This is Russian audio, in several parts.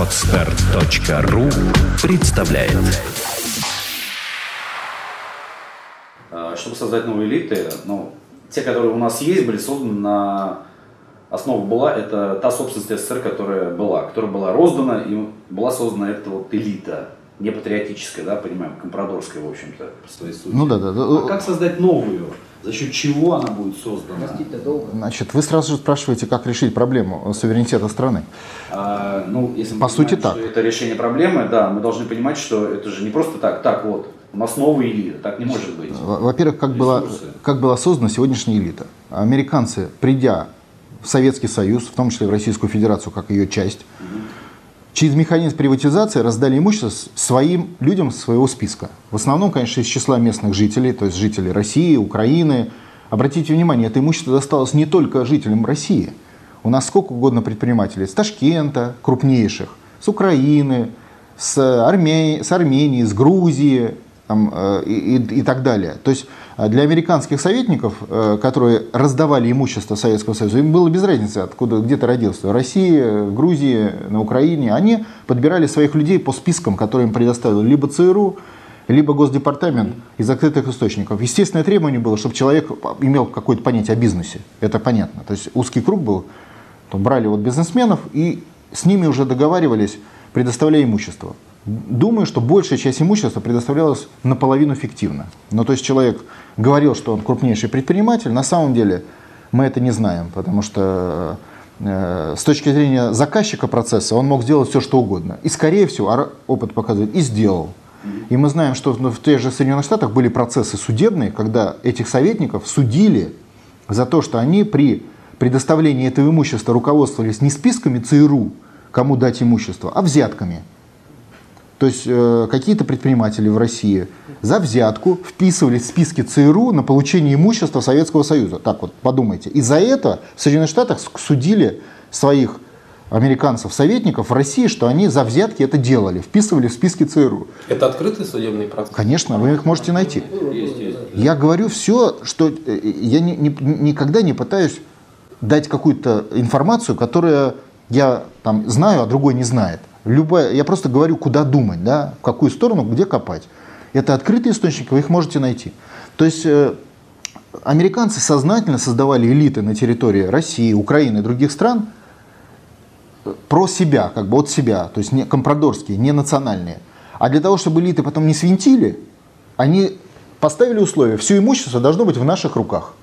Отстар.ру представляет А, Чтобы создать новые элиты, ну, те, которые у нас есть, были созданы на основа была это та собственность СССР, которая была, которая была роздана и была создана эта вот элита, не патриотическая, да, понимаем, компрадорская, в общем-то, по своей сути. Ну да, да. да. А как создать новую? За счет чего она будет создана? Значит, вы сразу же спрашиваете, как решить проблему суверенитета страны. А, ну, если мы По сути, так. что это решение проблемы, да, мы должны понимать, что это же не просто так, так вот, у нас новая элита, так не может быть. Во- Во-первых, как была, как была создана сегодняшняя элита. Американцы, придя в Советский Союз, в том числе в Российскую Федерацию, как ее часть, через механизм приватизации раздали имущество своим людям своего списка. В основном, конечно, из числа местных жителей, то есть жителей России, Украины. Обратите внимание, это имущество досталось не только жителям России. У нас сколько угодно предпринимателей с Ташкента, крупнейших, с Украины, с, Арме- с Армении, с Грузии там, э, и, и- и так далее. То есть для американских советников, э, которые раздавали имущество Советского Союза, им было без разницы, откуда, где ты родился. В России, в Грузии, на Украине. Они подбирали своих людей по спискам, которые им предоставил либо ЦРУ, либо Госдепартамент из открытых источников. Естественное требование было, чтобы человек имел какое-то понятие о бизнесе. Это понятно. То есть узкий круг был. То брали вот бизнесменов и с ними уже договаривались, предоставляя имущество. Думаю, что большая часть имущества предоставлялась наполовину фиктивно. Ну, то есть человек говорил, что он крупнейший предприниматель, на самом деле мы это не знаем, потому что э, с точки зрения заказчика процесса он мог сделать все, что угодно. И, скорее всего, опыт показывает, и сделал. И мы знаем, что в тех же Соединенных Штатах были процессы судебные, когда этих советников судили за то, что они при предоставлении этого имущества руководствовались не списками ЦРУ, кому дать имущество, а взятками. То есть э, какие-то предприниматели в России за взятку вписывались в списки ЦРУ на получение имущества Советского Союза. Так вот, подумайте. И за это в Соединенных Штатах судили своих американцев-советников в России, что они за взятки это делали, вписывали в списки ЦРУ. Это открытый судебный процесс? Конечно, вы их можете найти. Есть, есть. Я говорю все, что э, я ни- ни- никогда не пытаюсь дать какую-то информацию, которая я там знаю, а другой не знает. Любая, я просто говорю, куда думать, да, в какую сторону, где копать. Это открытые источники, вы их можете найти. То есть э, американцы сознательно создавали элиты на территории России, Украины и других стран э, про себя, как бы от себя, то есть не компрадорские, не национальные. А для того, чтобы элиты потом не свинтили, они поставили условия, все имущество должно быть в наших руках.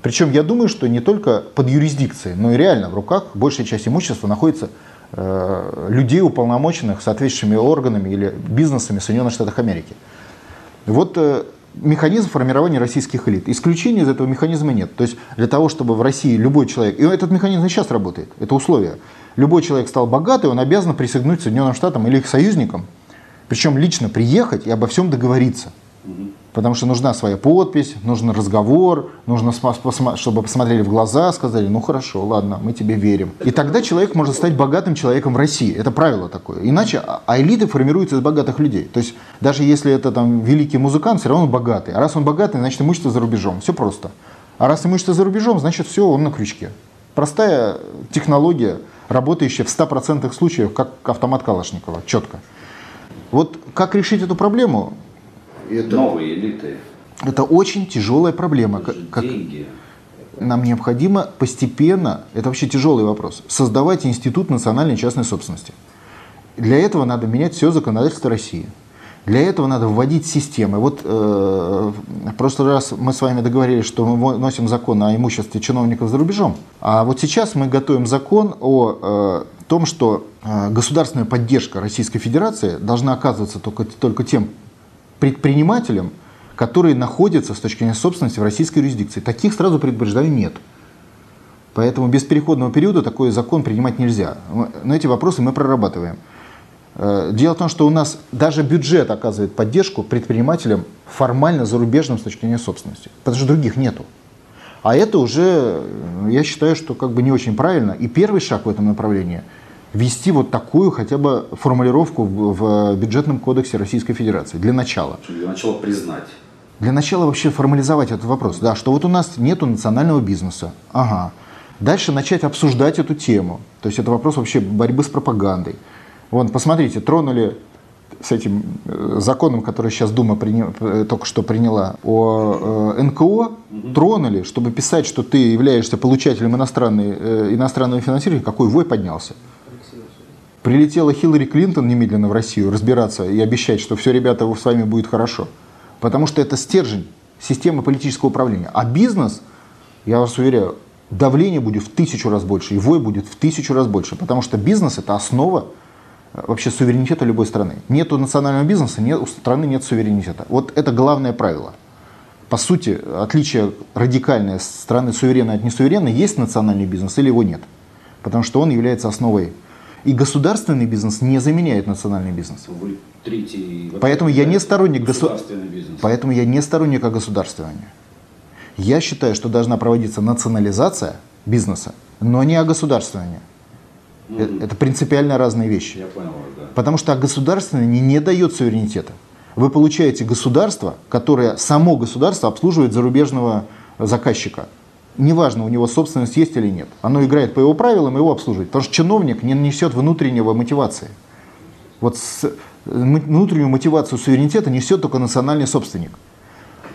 Причем я думаю, что не только под юрисдикцией, но и реально в руках большая часть имущества находится людей, уполномоченных соответствующими органами или бизнесами Соединенных Штатов Америки. Вот э, механизм формирования российских элит. Исключения из этого механизма нет. То есть для того, чтобы в России любой человек, и этот механизм и сейчас работает, это условие, любой человек стал богатый, он обязан присягнуть Соединенным Штатам или их союзникам, причем лично приехать и обо всем договориться. Потому что нужна своя подпись, нужен разговор, нужно, чтобы посмотрели в глаза, сказали, ну хорошо, ладно, мы тебе верим. И тогда человек может стать богатым человеком в России. Это правило такое. Иначе, а а элиты формируются из богатых людей. То есть даже если это там великий музыкант, все равно он богатый. А раз он богатый, значит имущество за рубежом. Все просто. А раз имущество за рубежом, значит все, он на крючке. Простая технология, работающая в 100% случаев, как автомат Калашникова, четко. Вот как решить эту проблему? Это, Новые элиты, это очень тяжелая проблема. это Как- деньги. нам необходимо постепенно, это вообще тяжелый вопрос, создавать институт национальной частной собственности. Для этого надо менять все законодательство России. Для этого надо вводить системы. Вот э, в прошлый раз мы с вами договорились, что мы вносим закон о имуществе чиновников за рубежом. А вот сейчас мы готовим закон о э, том, что э, государственная поддержка Российской Федерации должна оказываться только, только тем предпринимателям, которые находятся с точки зрения собственности в российской юрисдикции. Таких, сразу предупреждаю, нет. Поэтому без переходного периода такой закон принимать нельзя. Но эти вопросы мы прорабатываем. Э, Дело в том, что у нас даже бюджет оказывает поддержку предпринимателям формально зарубежным с точки зрения собственности, потому что других нету. А это уже, я считаю, что как бы не очень правильно. И первый шаг в этом направлении – ввести вот такую хотя бы формулировку в, в бюджетном кодексе Российской Федерации для начала. Для начала признать. Для начала вообще формализовать этот вопрос. Да, что вот у нас нету национального бизнеса. Ага. Дальше начать обсуждать эту тему. То есть это вопрос вообще борьбы с пропагандой. Вон, посмотрите, тронули с этим э, законом, который сейчас Дума приня- э, только что приняла, о э, НКО, тронули, чтобы писать, что ты являешься получателем иностранной, э, иностранного финансирования, какой вой поднялся. Прилетела Хиллари Клинтон немедленно в Россию разбираться и обещать, что все, ребята, с вами будет хорошо. Потому что это стержень системы политического управления. А бизнес, я вас уверяю, давление будет в тысячу раз больше, и вой будет в тысячу раз больше. Потому что бизнес – это основа э, вообще суверенитета любой страны. Нету национального бизнеса, нет, у страны нет суверенитета. Вот это главное правило. По сути, отличие радикальное страны суверенной от несуверенной, есть национальный бизнес или его нет. Потому что он является основой. И государственный бизнес не заменяет национальный бизнес. Вы третий... Поэтому я не сторонник госу- государственный бизнес. Поэтому я не сторонник огосударствования. Я считаю, что должна проводиться национализация бизнеса, но не огосударствование. Э- Это принципиально разные вещи. Я понял вас, да. Потому что государственное не дает суверенитета. Вы получаете государство, которое само государство обслуживает зарубежного заказчика. Неважно, у него собственность есть или нет. Оно играет по его правилам, его обслуживает. Потому что чиновник не несет внутреннего мотивации. Вот с- внутреннюю мотивацию суверенитета несет только национальный собственник.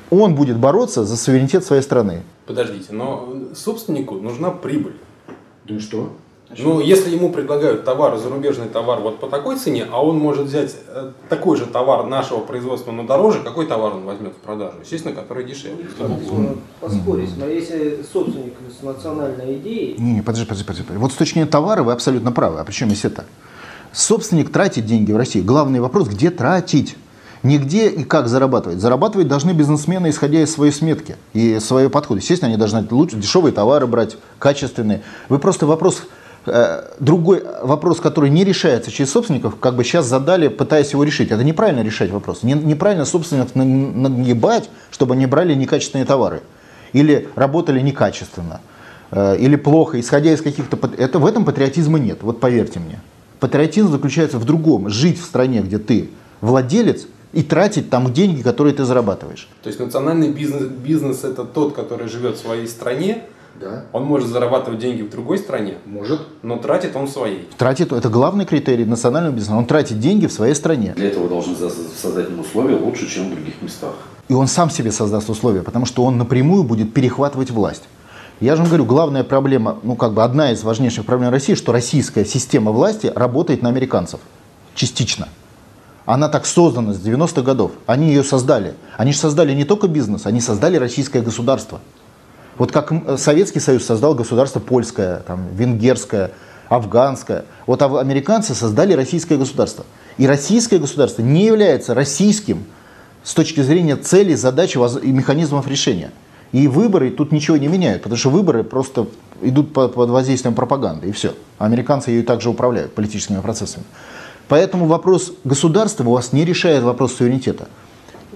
Он будет бороться за суверенитет своей страны. Подождите, но собственнику нужна прибыль. Ну и что? Ну, если ему предлагают товар, зарубежный товар вот по такой цене, а он может взять э, такой же товар нашего производства, но дороже, какой товар он возьмет в продажу? Естественно, который дешевле. Можно поспорить, но если собственник с национальной идеей, Не, не, подожди, подожди, подожди. Вот с точки зрения товара вы абсолютно правы. А причем если это? Собственник тратит деньги в России. Главный вопрос, где тратить? Не где и как зарабатывать. Зарабатывать должны бизнесмены, исходя из своей сметки и своего подхода. Естественно, они должны лучше дешевые товары брать, качественные. Вы просто вопрос, другой вопрос, который не решается через собственников, как бы сейчас задали, пытаясь его решить. Это неправильно решать вопрос. Не- неправильно собственников на- нагибать, чтобы они брали некачественные товары. Или работали некачественно э, или плохо, исходя из каких-то... Это, в этом патриотизма нет, вот поверьте мне. Патриотизм заключается в другом. Жить в стране, где ты владелец, и тратить там деньги, которые ты зарабатываешь. То есть национальный бизнес, бизнес это тот, который живет в своей стране, Да. он может зарабатывать деньги в другой стране, Может. но тратит он в своей. Тратит, это главный критерий национального бизнеса. Он тратит деньги в своей стране. Для этого должны за- создать ему условия лучше, чем в других местах. И он сам себе создаст условия, потому что он напрямую будет перехватывать власть. Я же вам говорю, главная проблема, ну как бы одна из важнейших проблем России, что российская система власти работает на американцев. Частично. Она так создана с 90-х годов. Они ее создали. Они же создали не только бизнес, они создали российское государство. Вот как Советский Союз создал государство польское, там, венгерское, афганское. Вот американцы создали российское государство. И российское государство не является российским с точки зрения целей, задач и механизмов решения. И выборы тут ничего не меняют, потому что выборы просто идут под воздействием пропаганды, и все. Американцы ее также управляют политическими процессами. Поэтому вопрос государства у вас не решает вопрос суверенитета.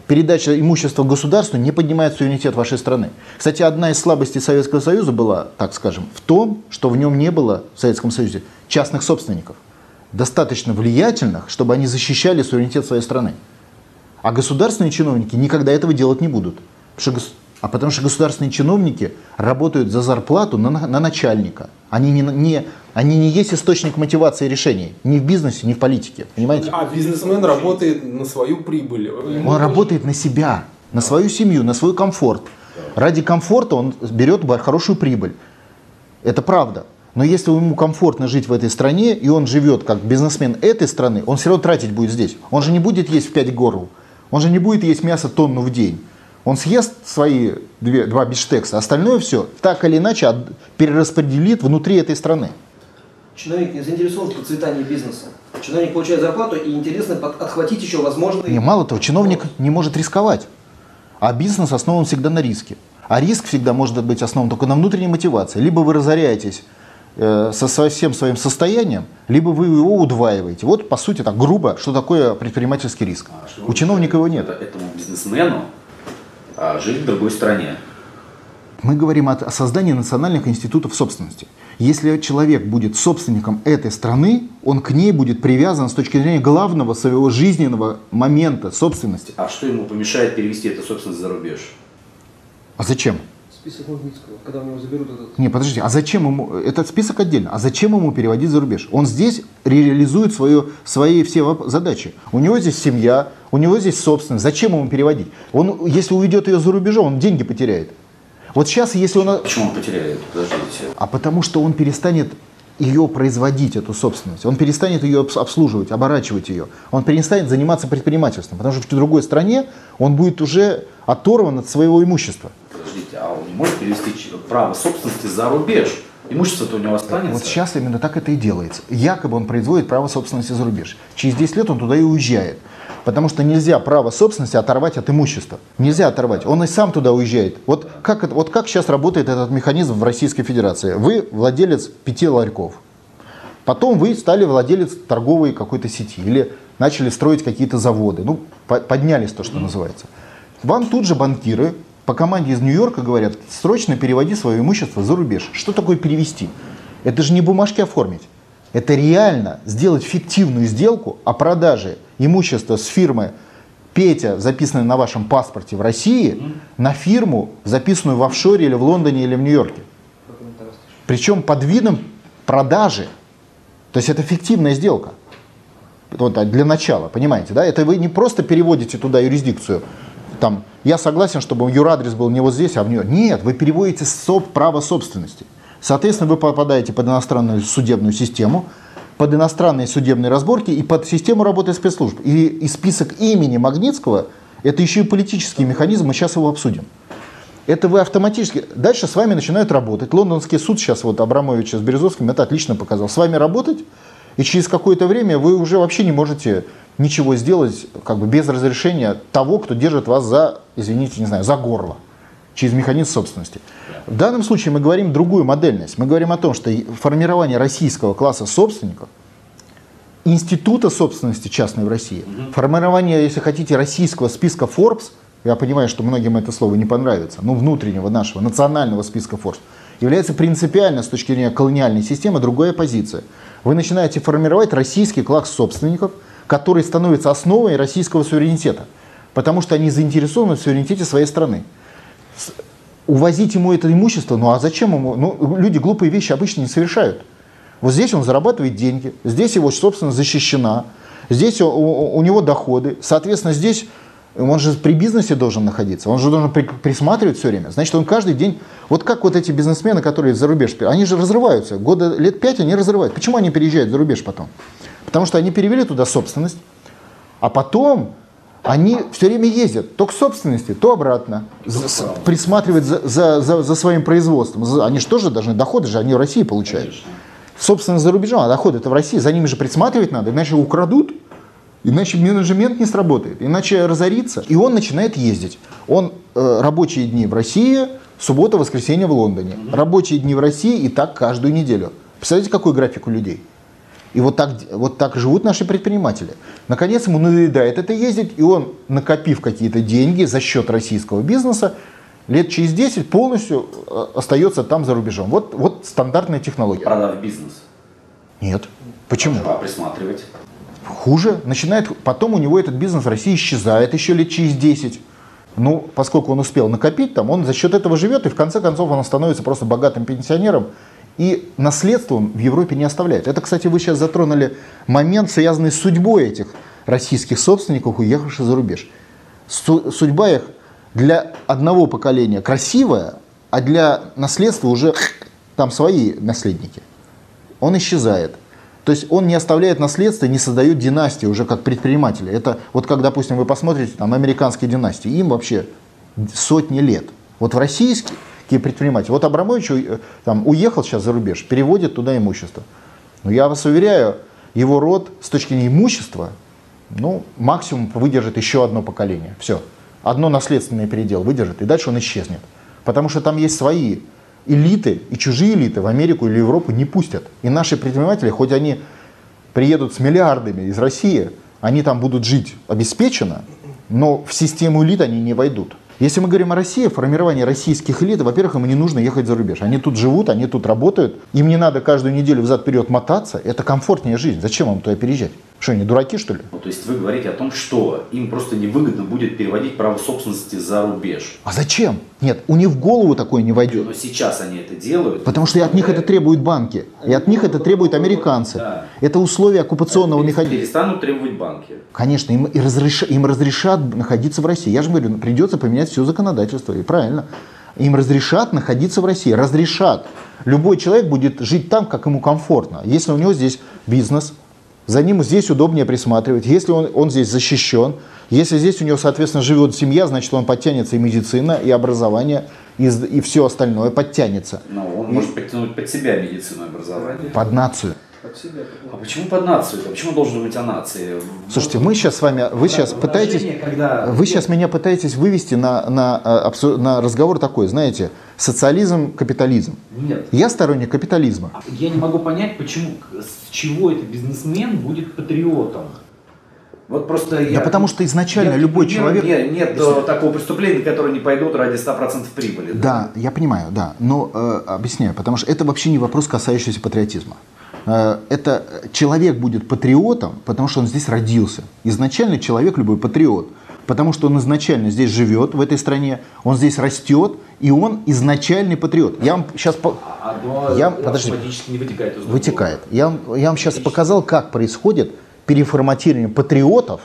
Передача имущества государству не поднимает суверенитет вашей страны. Кстати, одна из слабостей Советского Союза была, так скажем, в том, что в нем не было, в Советском Союзе, частных собственников, достаточно влиятельных, чтобы они защищали суверенитет своей страны. А государственные чиновники никогда этого делать не будут. Потому что а потому что государственные чиновники работают за зарплату на, на начальника. Они не, не, они не есть источник мотивации решений. Ни в бизнесе, ни в политике. Понимаете? А бизнесмен работает на свою прибыль. Ему Он работает на себя, на свою семью, на свой комфорт. Ради комфорта он берет хорошую прибыль. Это правда. Но если ему комфортно жить в этой стране, и он живет как бизнесмен этой страны, он все равно тратить будет здесь. Он же не будет есть в 5 горл. Он же не будет есть мясо тонну в день. Он съест свои две, два биштекса, остальное все так или иначе от- перераспределит внутри этой страны. чиновник не заинтересован в процветании бизнеса. Чиновник получает зарплату и интересно под- отхватить еще возможные... Не, мало того, чиновник не может рисковать. А бизнес основан всегда на риске. А риск всегда может быть основан только на внутренней мотивации. Либо вы разоряетесь э, со всем своим состоянием, либо вы его удваиваете. Вот, по сути, так грубо, что такое предпринимательский риск. А что У чиновника его нет. Это- Этому бизнесмену а, жить в другой стране. Мы говорим о, о создании национальных институтов собственности. Если человек будет собственником этой страны, он к ней будет привязан с точки зрения главного своего жизненного момента собственности. А что ему помешает перевести эту собственность за рубеж? А зачем? Список Магнитского, когда у него заберут этот... Не, подождите, а зачем ему, этот список отдельно, а зачем ему переводить за рубеж? Он здесь реализует свою, свои все задачи. У него здесь семья, у него здесь собственность, зачем ему переводить? Он, если уведет ее за рубежом, он деньги потеряет. Вот сейчас, если он... Почему он потеряет? Подождите. А потому что он перестанет ее производить, эту собственность. Он перестанет ее обс- обслуживать, оборачивать ее. Он перестанет заниматься предпринимательством. Потому что в другой стране он будет уже оторван от своего имущества. Подождите, а он не может перевести право собственности за рубеж? Имущество-то у него останется. Вот сейчас именно так это и делается. Якобы он производит право собственности за рубеж. Через 10 лет он туда и уезжает. Потому что нельзя право собственности оторвать от имущества. Нельзя оторвать. Он и сам туда уезжает. Вот как, вот как сейчас работает этот механизм в Российской Федерации? Вы владелец пяти ларьков. Потом вы стали владелец торговой какой-то сети или начали строить какие-то заводы. Ну, по- поднялись то, что называется. Вам тут же банкиры по команде из Нью-Йорка говорят, срочно переводи свое имущество за рубеж. Что такое перевести? Это же не бумажки оформить. Это реально сделать фиктивную сделку о продаже имущества с фирмы Петя, записанной на вашем паспорте в России, на фирму, записанную в офшоре или в Лондоне или в Нью-Йорке. Причем под видом продажи. То есть это фиктивная сделка. Вот, а для начала, понимаете, да? Это вы не просто переводите туда юрисдикцию. Там, я согласен, чтобы юрадрес был не вот здесь, а в нее. Нет, вы переводите соб- право собственности. Соответственно, вы попадаете под иностранную судебную систему, под иностранные судебные разборки и под систему работы спецслужб. И, и список имени Магнитского – это еще и политический механизм, мы сейчас его обсудим. Это вы автоматически... Дальше с вами начинают работать. Лондонский суд сейчас, вот Абрамович с Березовским это отлично показал. С вами работать, и через какое-то время вы уже вообще не можете ничего сделать как бы без разрешения того, кто держит вас за, извините, не знаю, за горло, через механизм собственности. В данном случае мы говорим другую модельность. Мы говорим о том, что формирование российского класса собственников, института собственности частной в России, формирование, если хотите, российского списка Forbes, я понимаю, что многим это слово не понравится, но внутреннего нашего национального списка Forbes, является принципиально с точки зрения колониальной системы другая позиция. Вы начинаете формировать российский класс собственников, который становится основой российского суверенитета, потому что они заинтересованы в суверенитете своей страны. Увозить ему это имущество, ну а зачем ему? Ну, люди глупые вещи обычно не совершают. Вот здесь он зарабатывает деньги, здесь его собственность защищена, здесь у, у- у него доходы, соответственно, здесь он же при бизнесе должен находиться, он же должен при- присматривать все время. Значит, он каждый день, вот как вот эти бизнесмены, которые за рубеж, они же разрываются, года лет пять они разрывают. Почему они переезжают за рубеж потом? Потому что они перевели туда собственность, а потом они все время ездят то к собственности, то обратно, за- с- присматривать за, за- за- за своим производством. За- Они же тоже должны, доходы же они в России получают. Собственно, за рубежом, а доходы это в России, за ними же присматривать надо, иначе украдут, иначе менеджмент не сработает, иначе разорится. И он начинает ездить. Он э, рабочие дни в России, суббота, воскресенье в Лондоне. Рабочие дни в России и так каждую неделю. Представляете, какой график у людей? И вот так, вот так живут наши предприниматели. Наконец ему надоедает это ездить, и он, накопив какие-то деньги за счет российского бизнеса, лет через 10 полностью э, остается там за рубежом. Вот, вот стандартная технология. Продав бизнес. Нет. Почему? А присматривать. Хуже. Начинает, потом у него этот бизнес в России исчезает еще лет через 10. Ну, поскольку он успел накопить там, он за счет этого живет, и в конце концов он становится просто богатым пенсионером, и наследство он в Европе не оставляет. Это, кстати, вы сейчас затронули момент, связанный с судьбой этих российских собственников, уехавших за рубеж. Су- судьба их для одного поколения красивая, а для наследства уже там свои наследники он исчезает. То есть он не оставляет наследство, не создает династии уже как предприниматели. Это вот как, допустим, вы посмотрите там американские династии, им вообще сотни лет. Вот в российские предприниматели, вот Абрамович у- там, уехал сейчас за рубеж, переводит туда имущество. Но я вас уверяю, его род с точки зрения имущества, ну, максимум выдержит еще одно поколение. Все. Одно наследственный передел выдержит, и дальше он исчезнет. Потому что там есть свои элиты, и чужие элиты в Америку или Европу не пустят. И наши предприниматели, хоть они приедут с миллиардами из России, они там будут жить обеспеченно, но в систему элит они не войдут. Если мы говорим о России, формирование российских элит, во-первых, им не нужно ехать за рубеж. Они тут живут, они тут работают, им не надо каждую неделю взад-вперед мотаться, это комфортнее жизнь. Зачем им туда переезжать? Что, они дураки, что ли? Ну, то есть вы говорите о том, что им просто невыгодно будет переводить право собственности за рубеж. А зачем? Нет, у них в голову такое не войдет. Но сейчас они это делают. Потому что и от них это требуют банки, и от них это требуют американцы. Да. Это условия оккупационного механизма. Перестанут требовать банки. Конечно, им, и разреш... им разрешат находиться в России. Я же говорю, ну, придется поменять все законодательство, и правильно. Им разрешат находиться в России, разрешат. Любой человек будет жить там, как ему комфортно. Если у него здесь бизнес, за ним здесь удобнее присматривать. Если он, он здесь защищен, если здесь у него, соответственно, живет семья, значит, он подтянется и медицина, и образование, и, и все остальное подтянется. Но он может подтянуть под себя медицину и образование. Под нацию. Под себя. А почему под нацию? -то? Почему должен быть о нации? Слушайте, мы сейчас с вами, вы сейчас пытаетесь, Когда... вы сейчас меня пытаетесь вывести на, на, э, на разговор такой, знаете, социализм, капитализм. Нет. Я сторонник капитализма. Я не могу понять, почему, с чего этот бизнесмен будет патриотом. Вот просто Да я... потому что изначально я- любой нет, человек... Нет, нет э, такого преступления, которые не пойдут ради 100% прибыли. Да, я понимаю, да. Но э, объясняю, потому что это вообще не вопрос, касающийся патриотизма. Э, это человек будет патриотом, потому что он здесь родился. Изначально человек любой патриот. Потому что он изначально здесь живет, в этой стране, он здесь растет, и он изначальный патриот. Я вам сейчас... Одно Я- подожди. не вытекает из. Вытекает. Я, я вам сейчас показал, как происходит переформатирование патриотов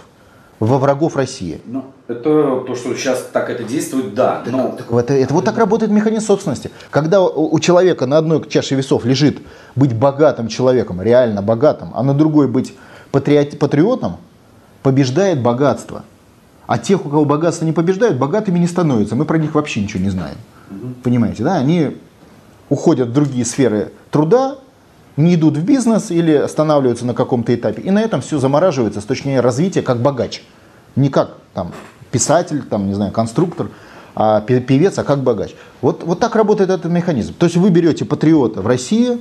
во врагов России. Ну, это то, что сейчас так это действует, да. Но Это, это вот так работает механизм собственности. Когда у, у человека на одной чаше весов лежит быть богатым человеком, реально богатым, а на другой быть патриот- патриотом, побеждает богатство. А тех, у кого богатство не побеждают, богатыми не становятся. Мы про них вообще ничего не знаем. Понимаете, да? Они уходят в другие сферы труда, не идут в бизнес или останавливаются на каком-то этапе. И на этом все замораживается с точки зрения развития как богач. Не как там, писатель, там, не знаю, конструктор, а пе- певец, а как богач. Вот, вот так работает этот механизм. То есть вы берете патриота в России,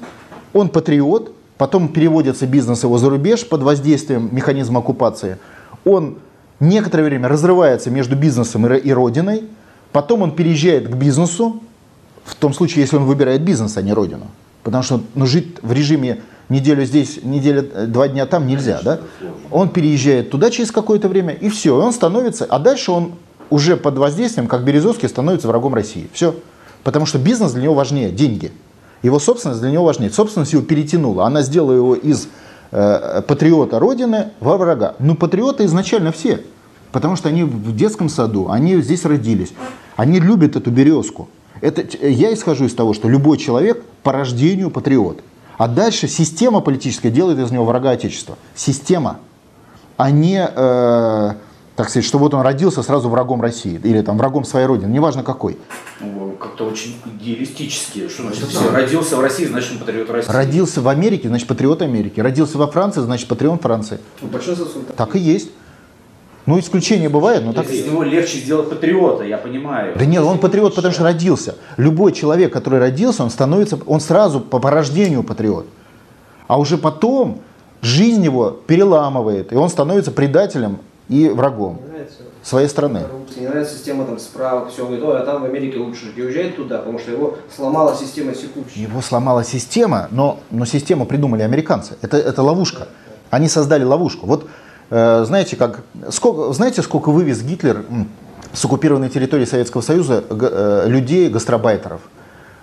он патриот, потом переводится бизнес его за рубеж под воздействием механизма оккупации. Он некоторое время разрывается между бизнесом и родиной, потом он переезжает к бизнесу, в том случае, если он выбирает бизнес, а не родину. Потому что ну, жить в режиме неделю здесь, неделя, э, два дня там нельзя, да? Он переезжает туда через какое-то время, и все, и он становится, а дальше он уже под воздействием, как Березовский, становится врагом России. Все. Потому что бизнес для него важнее, деньги. Его собственность для него важнее. Собственность его перетянула. Она сделала его из э, патриота Родины во врага. Ну, патриоты изначально все. Потому что они в детском саду, они здесь родились. Они любят эту березку. Это, я исхожу из того, что любой человек по рождению патриот. А дальше система политическая делает из него врага Отечества. Система. А не, э, так сказать, что вот он родился сразу врагом России. Или там врагом своей родины. Неважно какой. ну, как-то очень идеалистически. Что значит, все, родился в России, значит, он патриот России. Родился в Америке, значит патриот Америки. Родился во Франции, значит патриот Франции. Ну, большинство. Так и есть. Ну, исключения бывают, но так Из него легче сделать патриота, я понимаю. Да нет, он патриот, потому что родился. Любой человек, который родился, он становится, он сразу по, по рождению патриот. А уже потом жизнь его переламывает, и он становится предателем и врагом своей страны. Не нравится система там справок, все, он говорит, ой, а там в Америке лучше жить». И уезжает туда, потому что его сломала система текущая. Его сломала система, но, но систему придумали американцы. Это, это ловушка. Они создали ловушку. Вот знаете, как, сколько, знаете, сколько вывез Гитлер с оккупированной территории Советского Союза э, людей, гастробайтеров,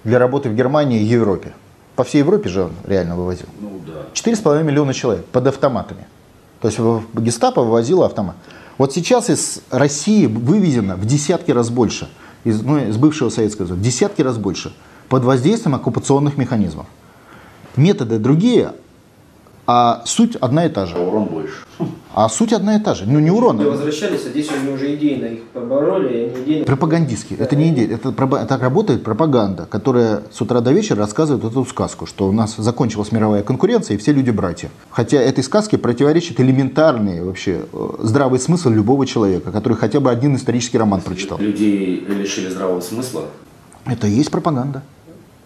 для работы в Германии и Европе? По всей Европе же он реально вывозил. Ну да. 4,5 миллиона человек под автоматами. То есть в- гестапо вывозило автомат. Вот сейчас из России вывезено в десятки раз больше, из, ну, из бывшего Советского Союза, в десятки раз больше, под воздействием оккупационных механизмов. Методы другие, а суть одна и та же. А урон больше. А суть одна и та же. Ну не урон, Люди возвращались, а здесь они уже идейно их побороли, и они идейно... Пропагандистский. Это не идея. Это так работает пропаганда, которая с утра до вечера рассказывает эту сказку, что у нас закончилась мировая конкуренция и все люди братья. Хотя этой сказке противоречит элементарный вообще э, здравый смысл любого человека, который хотя бы один исторический роман прочитал. Людей лишили здравого смысла. Это и есть пропаганда.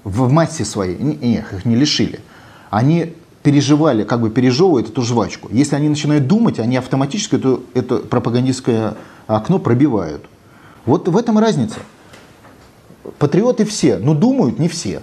В массе своей. Не- Нет, их не лишили. Они переживали, как бы пережевывают эту жвачку. Если они начинают думать, они автоматически это, это пропагандистское окно пробивают. Вот в этом разница. Патриоты все, но думают не все.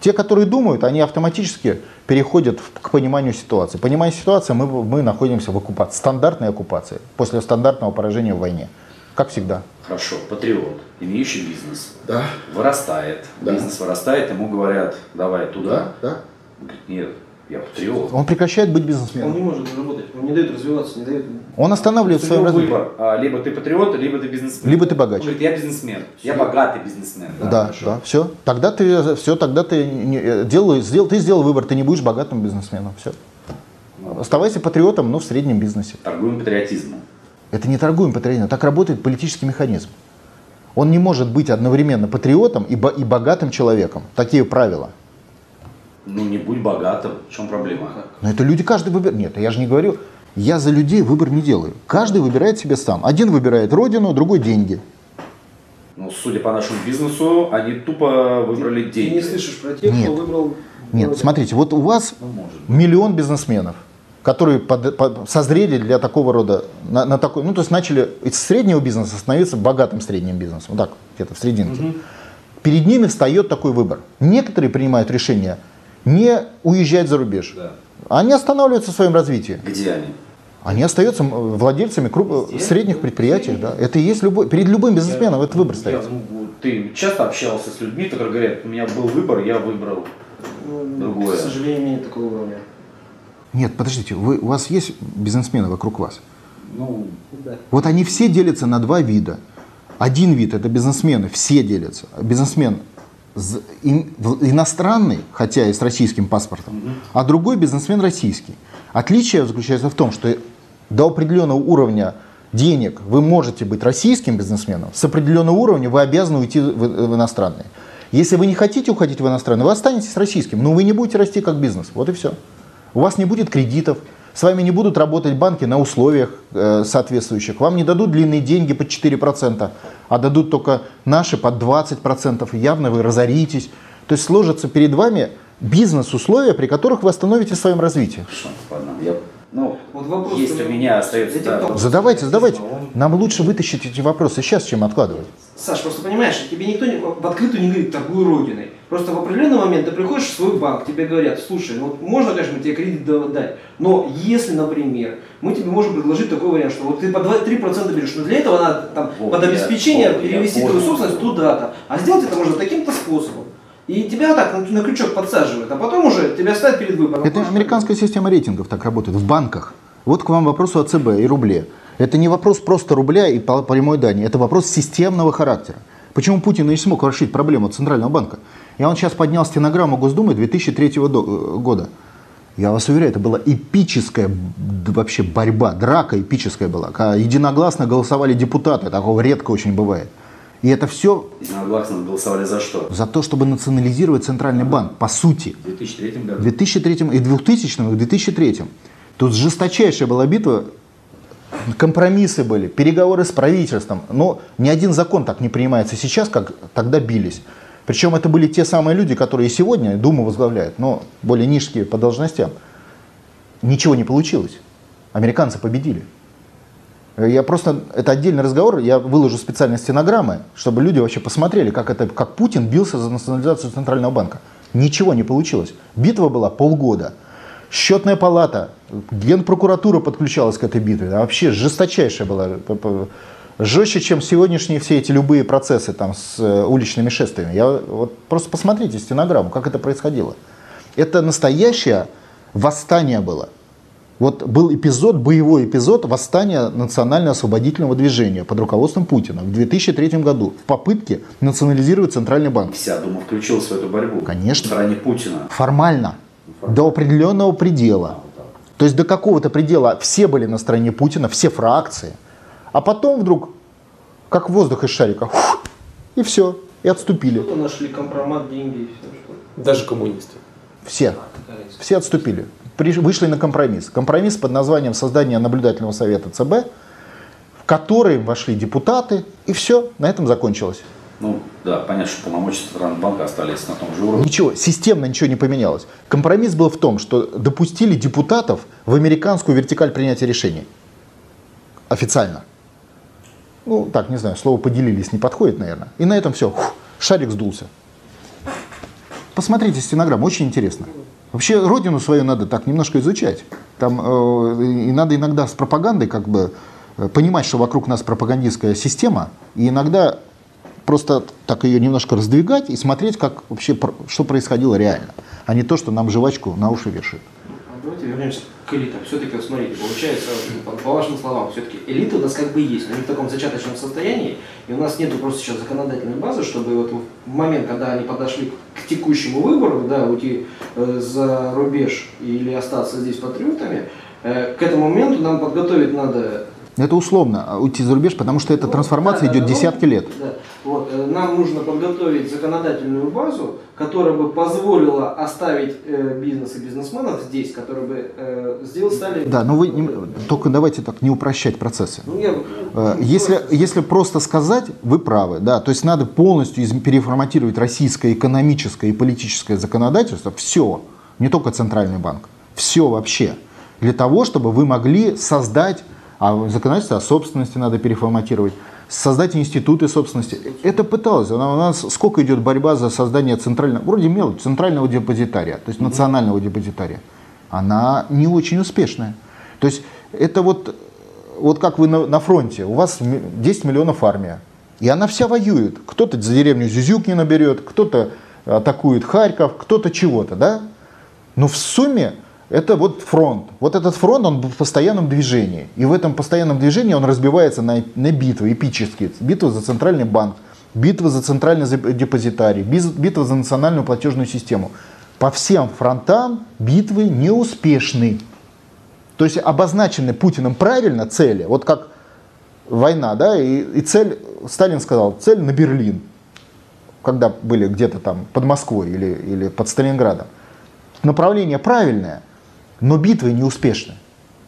Те, которые думают, они автоматически переходят в- к пониманию ситуации. Понимая ситуацию, мы, мы находимся в оккупации, стандартной оккупации, после стандартного поражения в войне. Как всегда. Хорошо, патриот, имеющий бизнес, Да, вырастает, Да. бизнес вырастает, ему говорят, давай туда. да. Он говорит, нет, я патриот. Он прекращает быть Он бизнесменом. не может работать, он не дает развиваться, не дает... Он останавливает свое развитие. выбор, а, либо ты патриот, либо ты бизнесмен. Либо ты Он богач. говорит, я бизнесмен, я богатый бизнесмен. Да, да, все. Тогда ты, все, тогда ты не- э, делай- сделал, ты сделал выбор, ты не будешь богатым бизнесменом. Все. Оставайся патриотом, но в среднем бизнесе. Торгуем патриотизмом. Это не торгуем патриотизмом, так работает политический механизм. Он не может быть одновременно патриотом и, бо- и богатым человеком. Такие правила. Ну не будь богатым, в чем проблема? Но это люди каждый выбирает. Нет, я же не говорю, я за людей выбор не делаю. Каждый выбирает себе сам. Один выбирает родину, другой деньги. Ну, судя по нашему бизнесу, они тупо выбрали Ты деньги. не слышишь про тех, Нет. кто выбрал... Нет, вроде- смотрите, вот у вас Ну, миллион бизнесменов, которые под- под- созрели для такого рода, на, на такой, ну то есть начали из среднего бизнеса становиться богатым средним бизнесом, вот так, где-то в серединке. Перед ними встает такой выбор. Некоторые принимают решение не уезжать за рубеж. Да. Они останавливаются в своем развитии. Где они? Они остаются владельцами круп- Везде? средних предприятий. Да. Это и есть любой, перед любым бизнесменом этот выбор Я, стоит. ну, ты часто общался с людьми, которые говорят, у меня был выбор, я выбрал. Ну, Другое. К сожалению, нет такого уровня. Нет, подождите, вы, у вас есть бизнесмены вокруг вас? Ну, Да. Вот они все делятся на два вида. Один вид это бизнесмены, все делятся. Бизнесмен иностранный, хотя и с российским паспортом, а другой бизнесмен российский. Отличие заключается в том, что до определенного уровня денег вы можете быть российским бизнесменом, с определенного уровня вы обязаны уйти в, иностранный. Если вы не хотите уходить в иностранный, вы останетесь российским, но вы не будете расти как бизнес. Вот и все. У вас не будет кредитов, с вами не будут работать банки на условиях э, соответствующих. Вам не дадут длинные деньги под 4%, а дадут только наши под 20%. И явно вы разоритесь. То есть сложатся перед вами бизнес-условия, при которых вы остановитесь в своем развитии. хорошо, ладно. Я, ну, Вот вопрос, есть у меня остается, да. Задавайте, задавайте. Нам лучше вытащить эти вопросы сейчас, чем откладывать. Саш, просто понимаешь, тебе никто не, в открытую не говорит торгуй родиной. Просто в определенный момент ты приходишь в свой банк, тебе говорят, слушай, ну вот можно, конечно, тебе кредит да- дать, но если, например, мы тебе можем предложить такой вариант, что вот ты по 2-3% берешь, но для этого надо там, Вот, под я- обеспечение я перевести понял. твою собственность туда-то. А сделать это можно таким-то способом. И тебя так на, на крючок подсаживают, а потом уже тебя ставят перед выбором. Это американская система рейтингов так работает, в банках. Вот к вам вопрос о ЦБ и рубле. Это не вопрос просто рубля и прямой дани, это вопрос системного характера. Почему Путин не смог решить проблему Центрального банка? Я вот сейчас поднял стенограмму Госдумы 2003 до- э, года. Я вас уверяю, это была эпическая вообще борьба, драка эпическая была. Единогласно голосовали депутаты, такого редко очень бывает. И это все единогласно голосовали за что? за то, чтобы национализировать Центральный банк, по сути. В 2003 В году. 2003 и 2000 и 2003. Тут жесточайшая была битва, компромиссы были, переговоры с правительством. Но ни один закон так не принимается сейчас, как тогда бились. Причем это были те самые люди, которые сегодня Думу возглавляют, но более низкие по должностям. Ничего не получилось. Американцы победили. Я просто, это отдельный разговор, я выложу специально стенограммы, чтобы люди вообще посмотрели, как, это, как Путин бился за национализацию Центрального банка. Ничего не получилось. Битва была полгода. Счетная палата, генпрокуратура подключалась к этой битве. Вообще жесточайшая была. Жестче, чем сегодняшние все эти любые процессы там, с э, уличными шествиями. Я, вот, просто посмотрите стенограмму, как это происходило. Это настоящее восстание было. Вот был эпизод, боевой эпизод восстания национально-освободительного движения под руководством Путина в 2003 году в попытке национализировать Центральный банк. Вся Дума включилась в эту борьбу. Конечно. В стороне Путина. Формально, до определенного предела. То есть до какого-то предела все были на стороне Путина, все фракции. А потом вдруг, как воздух из шарика, фух, и все, и отступили. Кто-то нашли компромат, деньги и все. Что... Даже коммунисты. Все. Все отступили. При- вышли на компромисс. Компромисс под названием создания наблюдательного совета ЦБ, в который вошли депутаты, и все, на этом закончилось. Ну, да, понятно, что полномочия Центрального банка остались на том же уровне. Ничего, системно ничего не поменялось. Компромисс был в том, что допустили депутатов в американскую вертикаль принятия решений. Официально. Ну, так, не знаю, слово поделились не подходит, наверное. И на этом все. Шарик сдулся. посмотрите стенограмму, очень интересно. Вообще родину свою надо так немножко изучать. Там э, и надо иногда с пропагандой как бы э, понимать, что вокруг нас пропагандистская система, и иногда просто так ее немножко раздвигать и смотреть, как вообще что происходило реально, а не то, что нам жвачку на уши вешают. Давайте вернемся к элитам. Все-таки, вот смотрите, получается, по, вашим словам, все-таки элита у нас как бы есть, но не в таком зачаточном состоянии, и у нас нету просто сейчас законодательной базы, чтобы вот в момент, когда они подошли к текущему выбору, да, уйти э, за рубеж или остаться здесь патриотами, э, к этому моменту нам подготовить надо Это условно а, уйти за рубеж, потому что эта трансформация Да, да, идет да, десятки ну, лет. да. Вот, э, нам нужно подготовить законодательную базу, которая бы позволила оставить э, бизнес и бизнесменов здесь, которые бы э, сделали, стали... Да, но вы не- только давайте так не упрощать процессы. Ну, я, Э, Если, если просто сказать, вы правы, да, то есть надо полностью из- переформатировать российское экономическое и политическое законодательство, все, не только Центральный банк, все вообще, для того, чтобы вы могли создать, а законодательство о собственности надо переформатировать, создать институты собственности. Это пыталось, у нас сколько идет борьба за создание центрального, вроде мелочь, центрального депозитария, то есть национального депозитария. Она не очень успешная. То есть это вот вот как вы на, на фронте, у вас ми- 10 миллионов армия, и она вся воюет. Кто-то за деревню Зюзюк не наберет, кто-то атакует Харьков, кто-то чего-то, да? Но в сумме это вот фронт. Вот этот фронт, он в постоянном движении. И в этом постоянном движении он разбивается на, на битвы эпические. Битва за центральный банк, битва за центральный депозитарий, битва за национальную платежную систему. По всем фронтам битвы неуспешны. То есть обозначены Путиным правильно цели, вот как война, да, и, и цель, Сталин сказал, цель на Берлин, когда были где-то там под Москвой или, или под Сталинградом. Направление правильное, но битвы неуспешны.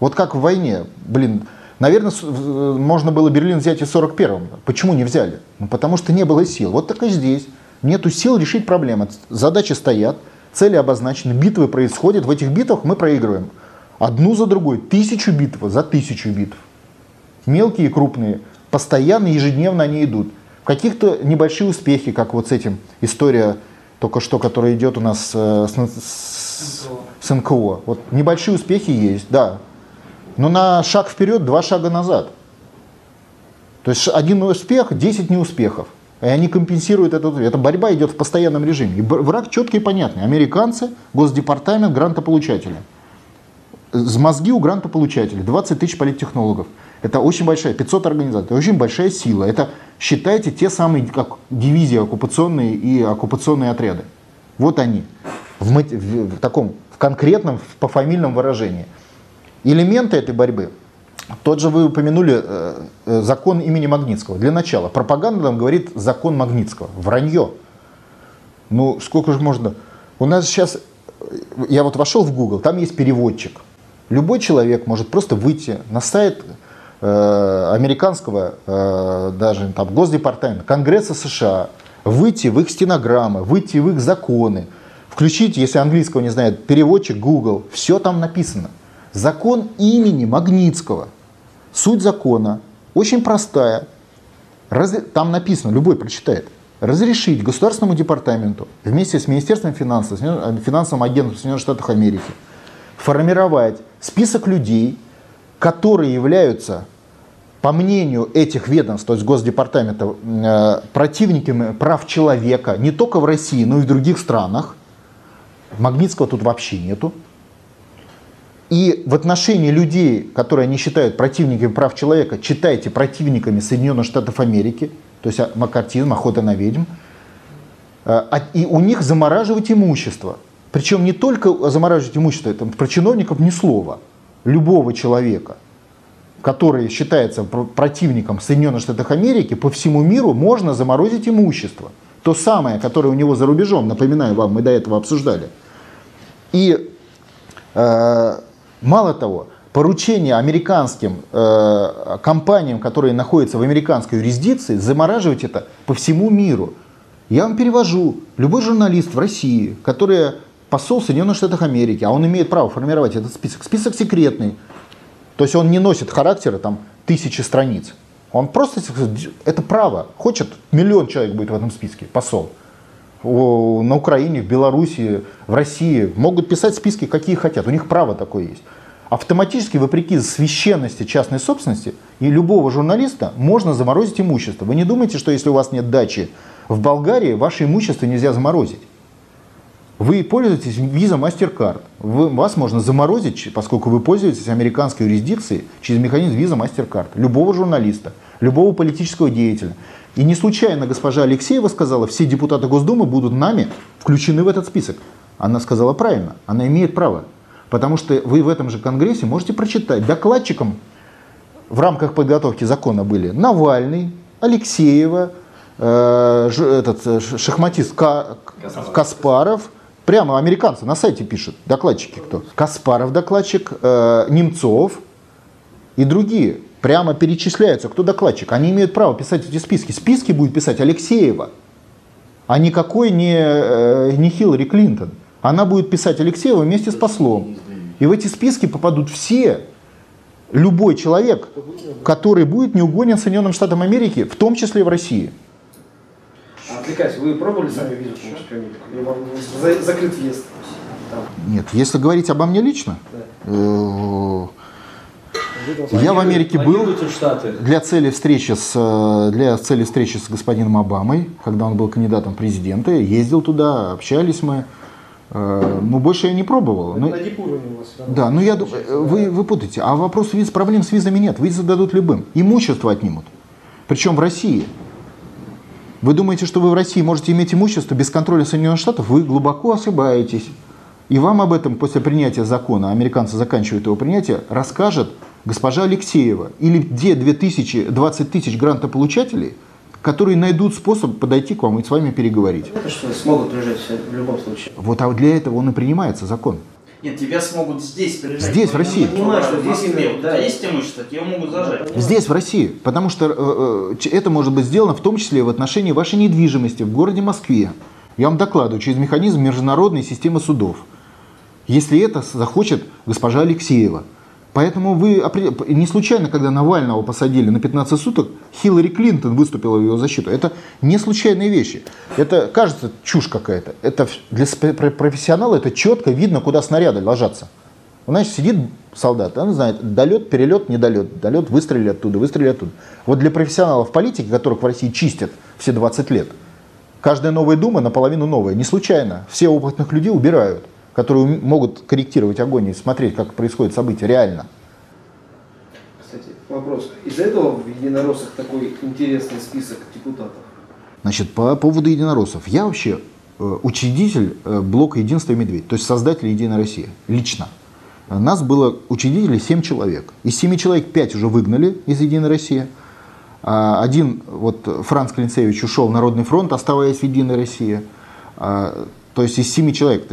Вот как в войне, блин, наверное, в- можно было Берлин взять и в 41-м. Почему не взяли? Ну, потому что не было сил. Вот так и здесь. Нету сил решить проблемы. Задачи стоят, цели обозначены, битвы происходят. В этих битвах мы проигрываем. Одну за другой. Тысячу битв за тысячу битв. Мелкие и крупные. Постоянно, ежедневно они идут. Каких-то небольшие успехи, как вот с этим история только что, которая идет у нас э, с, с- с НКО. Вот небольшие успехи есть, да. Но на шаг вперед, два шага назад. То есть один успех, 10 неуспехов. И они компенсируют этот. Эта борьба идет в постоянном режиме. И враг четкий и понятный. Американцы, Госдепартамент, грантополучатели. С мозги у грантополучателей 20 тысяч политтехнологов. Это очень большая, 500 организаций, это очень большая сила. Это, считайте, те самые, как дивизии оккупационные и оккупационные отряды. Вот они, в, в- в таком, в конкретном, в пофамильном выражении. Элементы этой борьбы, тот же вы упомянули э, э, закон имени Магнитского. Для начала, пропаганда нам говорит закон Магнитского. Вранье. Ну, сколько же можно... У нас сейчас, я вот вошел в Google, там есть переводчик. Любой человек может просто выйти на сайт э, американского, э, даже там, Госдепартамента, Конгресса США, выйти в их стенограммы, выйти в их законы, включить, если английского не знает, переводчик Google, все там написано. Закон имени Магнитского. Суть закона очень простая. Раз- Там написано, любой прочитает. Разрешить Государственному департаменту вместе с Министерством финансов, э, финансовым агентством Соединенных Штатов Америки формировать список людей, которые являются, по мнению этих ведомств, то есть Госдепартамента, э, противниками прав человека не только в России, но и в других странах. Магнитского тут вообще нету. И в отношении людей, которые они считают противниками прав человека, читайте противниками Соединенных Штатов Америки, то есть а, макартизм, охота на ведьм, Э, а- и у них замораживать имущество. Причем не только замораживать имущество, это про чиновников ни слова. Любого человека, который считается пр- противником Соединенных Штатов Америки, по всему миру можно заморозить имущество. То самое, которое у него за рубежом, напоминаю вам, мы до этого обсуждали. И Э, Мало того, поручение американским э, компаниям, которые находятся в американской юрисдикции, замораживать это по всему миру. Я вам перевожу. Любой журналист в России, который посол Соединенных Штатов Америки, а он имеет право формировать этот список, список секретный, то есть он не носит характера там тысячи страниц. Он просто, это право. Хочет, миллион человек будет в этом списке, посол. на Украине, в Беларуси, в России могут писать списки, какие хотят. У них право такое есть. Автоматически, вопреки священности частной собственности, и любого журналиста можно заморозить имущество. Вы не думайте, что если у вас нет дачи в Болгарии, ваше имущество нельзя заморозить. Вы пользуетесь виза MasterCard. Вы, вас можно заморозить, поскольку вы пользуетесь американской юрисдикцией через механизм виза MasterCard. Любого журналиста, любого политического деятеля. И не случайно госпожа Алексеева сказала, все депутаты Госдумы будут нами включены в этот список. Она сказала правильно, она имеет право. Потому что вы в этом же Конгрессе можете прочитать. Докладчиком в рамках подготовки закона были Навальный, Алексеева, э, этот э, шахматист Ка- Каспаров. Прямо американцы на сайте пишут, докладчики кто. Каспаров докладчик, э, Немцов и другие. Прямо перечисляются, кто докладчик. Они имеют право писать эти списки. Списки будет писать Алексеева, а никакой не, э, не Хиллари Клинтон. Она будет писать Алексеева вместе с послом. И в эти списки попадут все, любой человек, который будет неугоден Соединенным Штатам Америки, в том числе и в России. Отвлекаюсь, вы пробовали сами визу получить? Или вам за- закрыт въезд? Там. Нет, если говорить обо мне лично, э, я в Америке был для цели встречи с э, для цели встречи с господином Обамой, когда он был кандидатом в президенты, ездил туда, общались мы. Э, Ну, больше я не пробовал. Ну, На дип-уровне у вас. Да, ну я думаю, вы, вы путаете. А вопрос виз, проблем с визами нет. Визы дадут любым. Имущество отнимут. Причем в России. Вы думаете, что вы в России можете иметь имущество без контроля Соединенных Штатов? Вы глубоко ошибаетесь. И вам об этом после принятия закона, американцы заканчивают его принятие, расскажет госпожа Алексеева. Или где 2000, 20 тысяч грантополучателей, которые найдут способ подойти к вам и с вами переговорить. Это что смогут приезжать в любом случае. Вот а для этого он и принимается закон. Нет, тебя смогут здесь приезжать. Здесь, в России. Я Понимаю, что здесь Вот да. У тебя есть имущество, тебя могут зажать. Здесь, в России. Потому что э, э, это может быть сделано в том числе в отношении вашей недвижимости в городе Москве. Я вам докладываю через механизм международной системы судов. Если это захочет госпожа Алексеева. Поэтому вы не случайно, когда Навального посадили на 15 суток, Хиллари Клинтон выступила в его защиту. Это не случайные вещи. Это кажется чушь какая-то. Это для профессионала это четко видно, куда снаряды ложатся. Значит, сидит солдат, он знает, долет, перелет, недолет, долет, выстрелили оттуда, выстрелили оттуда. Вот для профессионалов политики, которых в России чистят все 20 лет, каждая новая дума наполовину новая. Не случайно. Все опытных людей убирают, которые могут корректировать огонь и смотреть, как происходит событие реально. Кстати, вопрос. Из-за этого в единороссах такой интересный список депутатов. Значит, по поводу единороссов. Я вообще э, учредитель э, блока «Единство и медведь», то есть создатель «Единой России», лично. Нас было учредителей 7 человек. Из 7 человек 5 уже выгнали из «Единой России». А Один, вот Франц Клинцевич ушел в Народный фронт, оставаясь в «Единой России». А, То есть из 7 человек,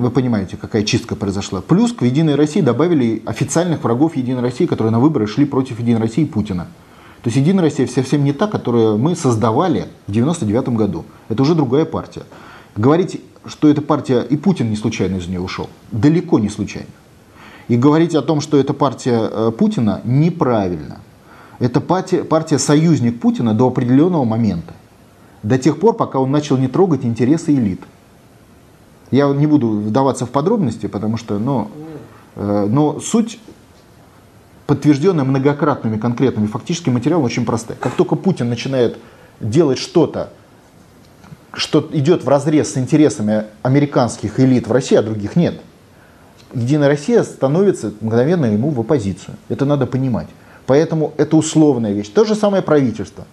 вы понимаете, какая чистка произошла. Плюс к «Единой России» добавили официальных врагов «Единой России», которые на выборы шли против «Единой России» и Путина. То есть «Единая Россия» совсем не та, которую мы создавали в 99 году. Это уже другая партия. Говорить, что эта партия, и Путин не случайно из нее ушел, далеко не случайно. И говорить о том, что это партия э, Путина, неправильно. Это партия, партия союзник Путина до определенного момента. До тех пор, пока он начал не трогать интересы элит. Я не буду вдаваться в подробности, потому что, ну, э, но суть подтвержденная многократными конкретными фактическими материалами, очень простая. Как только Путин начинает делать что-то, что идет в разрез с интересами американских элит в России, а других нет, Единая Россия становится мгновенно ему в оппозицию. Это надо понимать. Поэтому это условная вещь. То же самое правительство.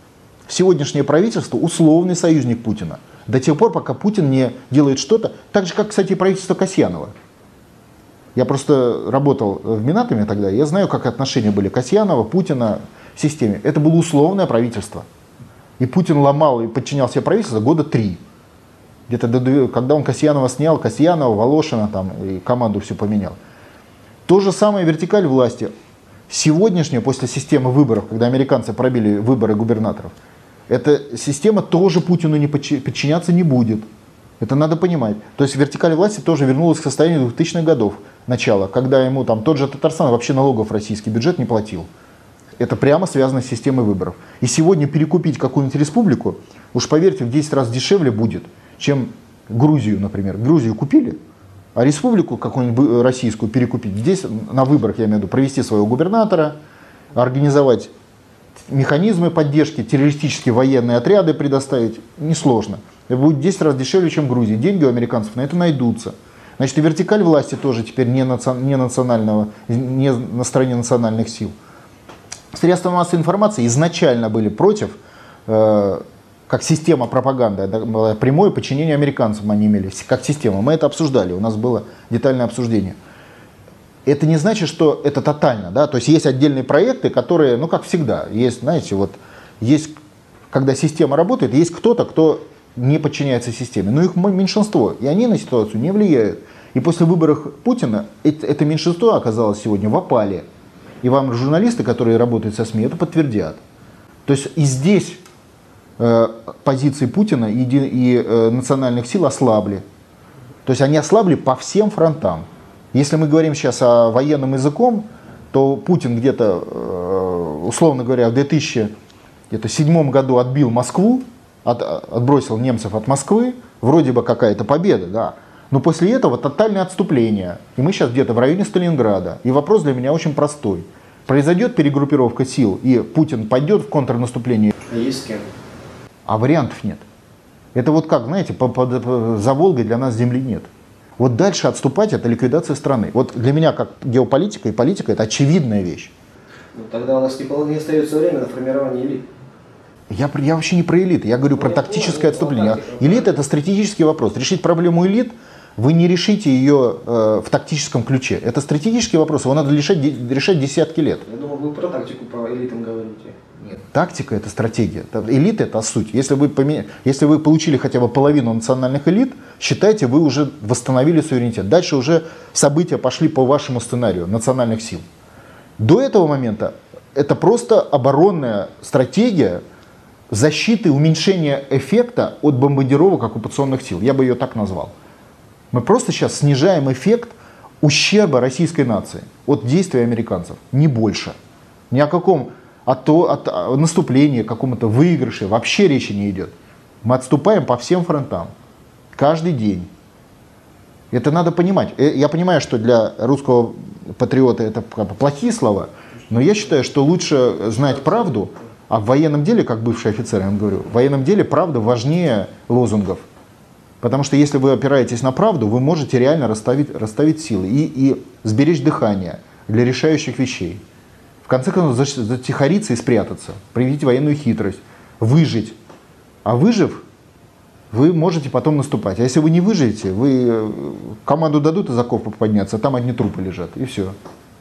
Сегодняшнее правительство условный союзник Путина. До тех пор, пока Путин не делает что-то, так же, как, кстати, и правительство Касьянова. Я просто работал в Минатоме тогда, я знаю, как отношения были Касьянова, Путина в системе. Это было условное правительство. И Путин ломал и подчинял себе правительство года три. Где-то до когда он Касьянова снял, Касьянова, Волошина там, и команду все поменял. То же самое вертикаль власти. Сегодняшняя, после системы выборов, когда американцы пробили выборы губернаторов, эта система тоже Путину не подчи- подчиняться не будет. Это надо понимать. То есть вертикаль власти тоже вернулась к состоянию 2000-х годов начала, когда ему там тот же Татарстан вообще налогов в российский бюджет не платил. Это прямо связано с системой выборов. И сегодня перекупить какую-нибудь республику, уж поверьте, в 10 раз дешевле будет, чем Грузию, например. Грузию купили, а республику какую-нибудь российскую перекупить. Здесь на выборах, я имею в виду, провести своего губернатора, организовать механизмы поддержки, террористические военные отряды предоставить, несложно. Это будет в 10 раз дешевле, чем Грузии. Деньги у американцев на это найдутся. Значит, и вертикаль власти тоже теперь не, наци... не национального, не на стороне национальных сил. Средства массовой информации изначально были против, э, как система пропаганды, прямое подчинение американцам они имели, как система. Мы это обсуждали, у нас было детальное обсуждение. Это не значит, что это тотально, да, то есть есть отдельные проекты, которые, ну как всегда, есть, знаете, вот есть, когда система работает, есть кто-то, кто не подчиняется системе, но их меньшинство, и они на ситуацию не влияют. И после выборов Путина это, это меньшинство оказалось сегодня в опале. И вам журналисты, которые работают со СМИ, это подтвердят. То есть и здесь э, позиции Путина и, и э, национальных сил ослабли. То есть они ослабли по всем фронтам. Если мы говорим сейчас о военном языком, то Путин где-то, э, условно говоря, в 2007 году отбил Москву, от, отбросил немцев от Москвы, вроде бы какая-то победа, да. Но после этого тотальное отступление. И мы сейчас где-то в районе Сталинграда. И вопрос для меня очень простой. Произойдет перегруппировка сил, и Путин пойдет в контрнаступление? А есть с кем? А вариантов нет. Это вот как, знаете, по, по, по, за Волгой для нас земли нет. Вот дальше отступать это ликвидация страны. Вот для меня как геополитика и политика это очевидная вещь. Ну, тогда у нас не, не остается время на формирование элит. Я, я вообще не про элиты, я говорю Ну, про тактическое понял, отступление. тактика, Элита это стратегический вопрос. Решить проблему элит вы не решите ее э, в тактическом ключе. Это стратегический вопрос, его надо решать, решать десятки лет. Я думал, вы про тактику по элитам говорите. Нет. Тактика это стратегия. Та- Элита это суть. Если вы, поме- если вы получили хотя бы половину национальных элит, считайте, вы уже восстановили суверенитет. Дальше уже события пошли по вашему сценарию национальных сил. До этого момента это просто оборонная стратегия защиты, уменьшения эффекта от бомбардировок оккупационных сил. Я бы ее так назвал. Мы просто сейчас снижаем эффект ущерба российской нации от действий американцев. Не больше. Ни о каком от, от, а, наступлении, каком-то выигрыше вообще речи не идет. Мы отступаем по всем фронтам. Каждый день. Это надо понимать. Э, Я понимаю, что для русского патриота это плохие слова, но я считаю, что лучше знать правду, а в военном деле, как бывший офицер, я вам говорю, в военном деле правда важнее лозунгов. Потому что если вы опираетесь на правду, вы можете реально расставить, расставить силы и, и сберечь дыхание для решающих вещей. В конце концов, затихариться и спрятаться, проявить военную хитрость, выжить. А выжив, вы можете потом наступать. А если вы не выживете, вы э, команду дадут из окопа подняться, а там одни трупы лежат, и все.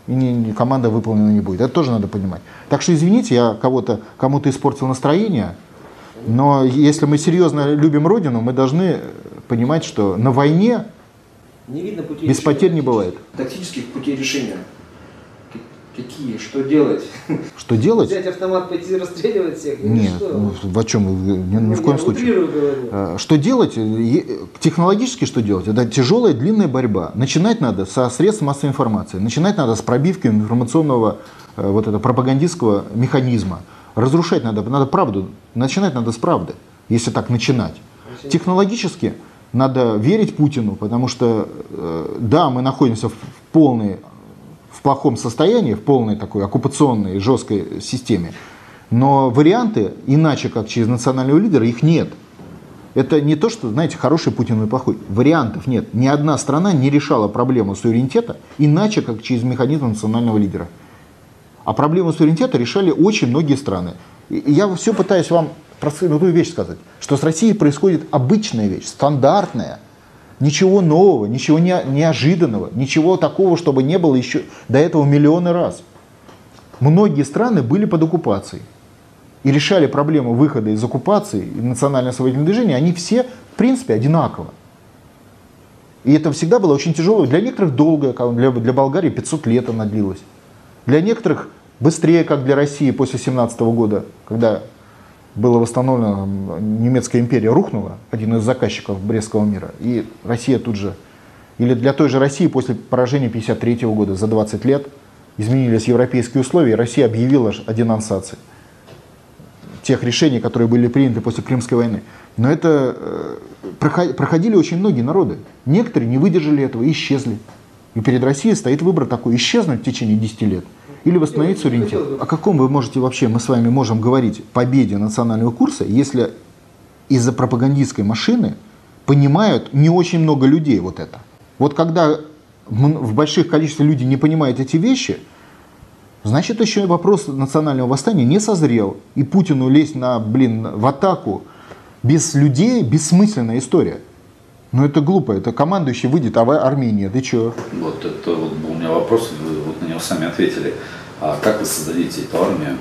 И не- не- команда выполнена не будет. Это тоже надо понимать. Так что извините, я кого-то, кому-то испортил настроение, но если мы серьезно любим Родину, мы должны понимать, что на войне Не видно путей Без решения потерь не бывает. Тактических путей решения. Какие? Что делать? что делать? Взять автомат, пойти расстреливать всех? Нет, что? ну, о чем? Ни, ни Ну, в коем случае. говорю. Э, Что делать? Технологически что делать? Это тяжелая, длинная борьба. Начинать надо со средств массовой информации. Начинать надо с пробивки информационного э, вот этого пропагандистского механизма. Разрушать надо, надо правду. Начинать надо с правды, если так начинать. Технологически надо верить Путину, потому что, э, да, мы находимся в полной в плохом состоянии, в полной такой оккупационной жесткой системе. Но варианты, иначе как через национального лидера, их нет. Это не то, что, знаете, хороший Путин и плохой. Вариантов нет. Ни одна страна не решала проблему суверенитета иначе, как через механизм национального лидера. А проблему суверенитета решали очень многие страны. И я все пытаюсь вам простую вещь сказать, что с Россией происходит обычная вещь, стандартная. Ничего нового, ничего не- неожиданного, ничего такого, чтобы не было еще до этого миллионы раз. Многие страны были под оккупацией и решали проблему выхода из оккупации и национального освободительного движения, они все, в принципе, одинаково. И это всегда было очень тяжело. Для некоторых долго, как для, для Болгарии 500 лет она длилась. Для некоторых быстрее, как для России после 17 года, когда была восстановлена м, немецкая империя, рухнула, один из заказчиков Брестского мира, и Россия тут же. Или для той же России после поражения 1953 года за 20 лет изменились европейские условия, и Россия объявила о денонсации. тех решений, которые были приняты после Крымской войны. Но это э, проход- проходили очень многие народы. Некоторые не выдержали этого и исчезли. И перед Россией стоит выбор такой, исчезнуть в течение 10 лет или восстановить суверенитет. О каком вы можете вообще, мы с вами можем говорить, победе национального курса, если из-за пропагандистской машины понимают не очень много людей вот это. Вот когда в больших количествах люди не понимают эти вещи, значит еще и вопрос национального восстания не созрел. И Путину лезть на, блин, в атаку без людей бессмысленная история. Но это глупо, это командующий выйдет, а вы Армения, ты чё? Вот это вот был у меня вопрос, вы вот на него сами ответили. А как вы создадите эту армию?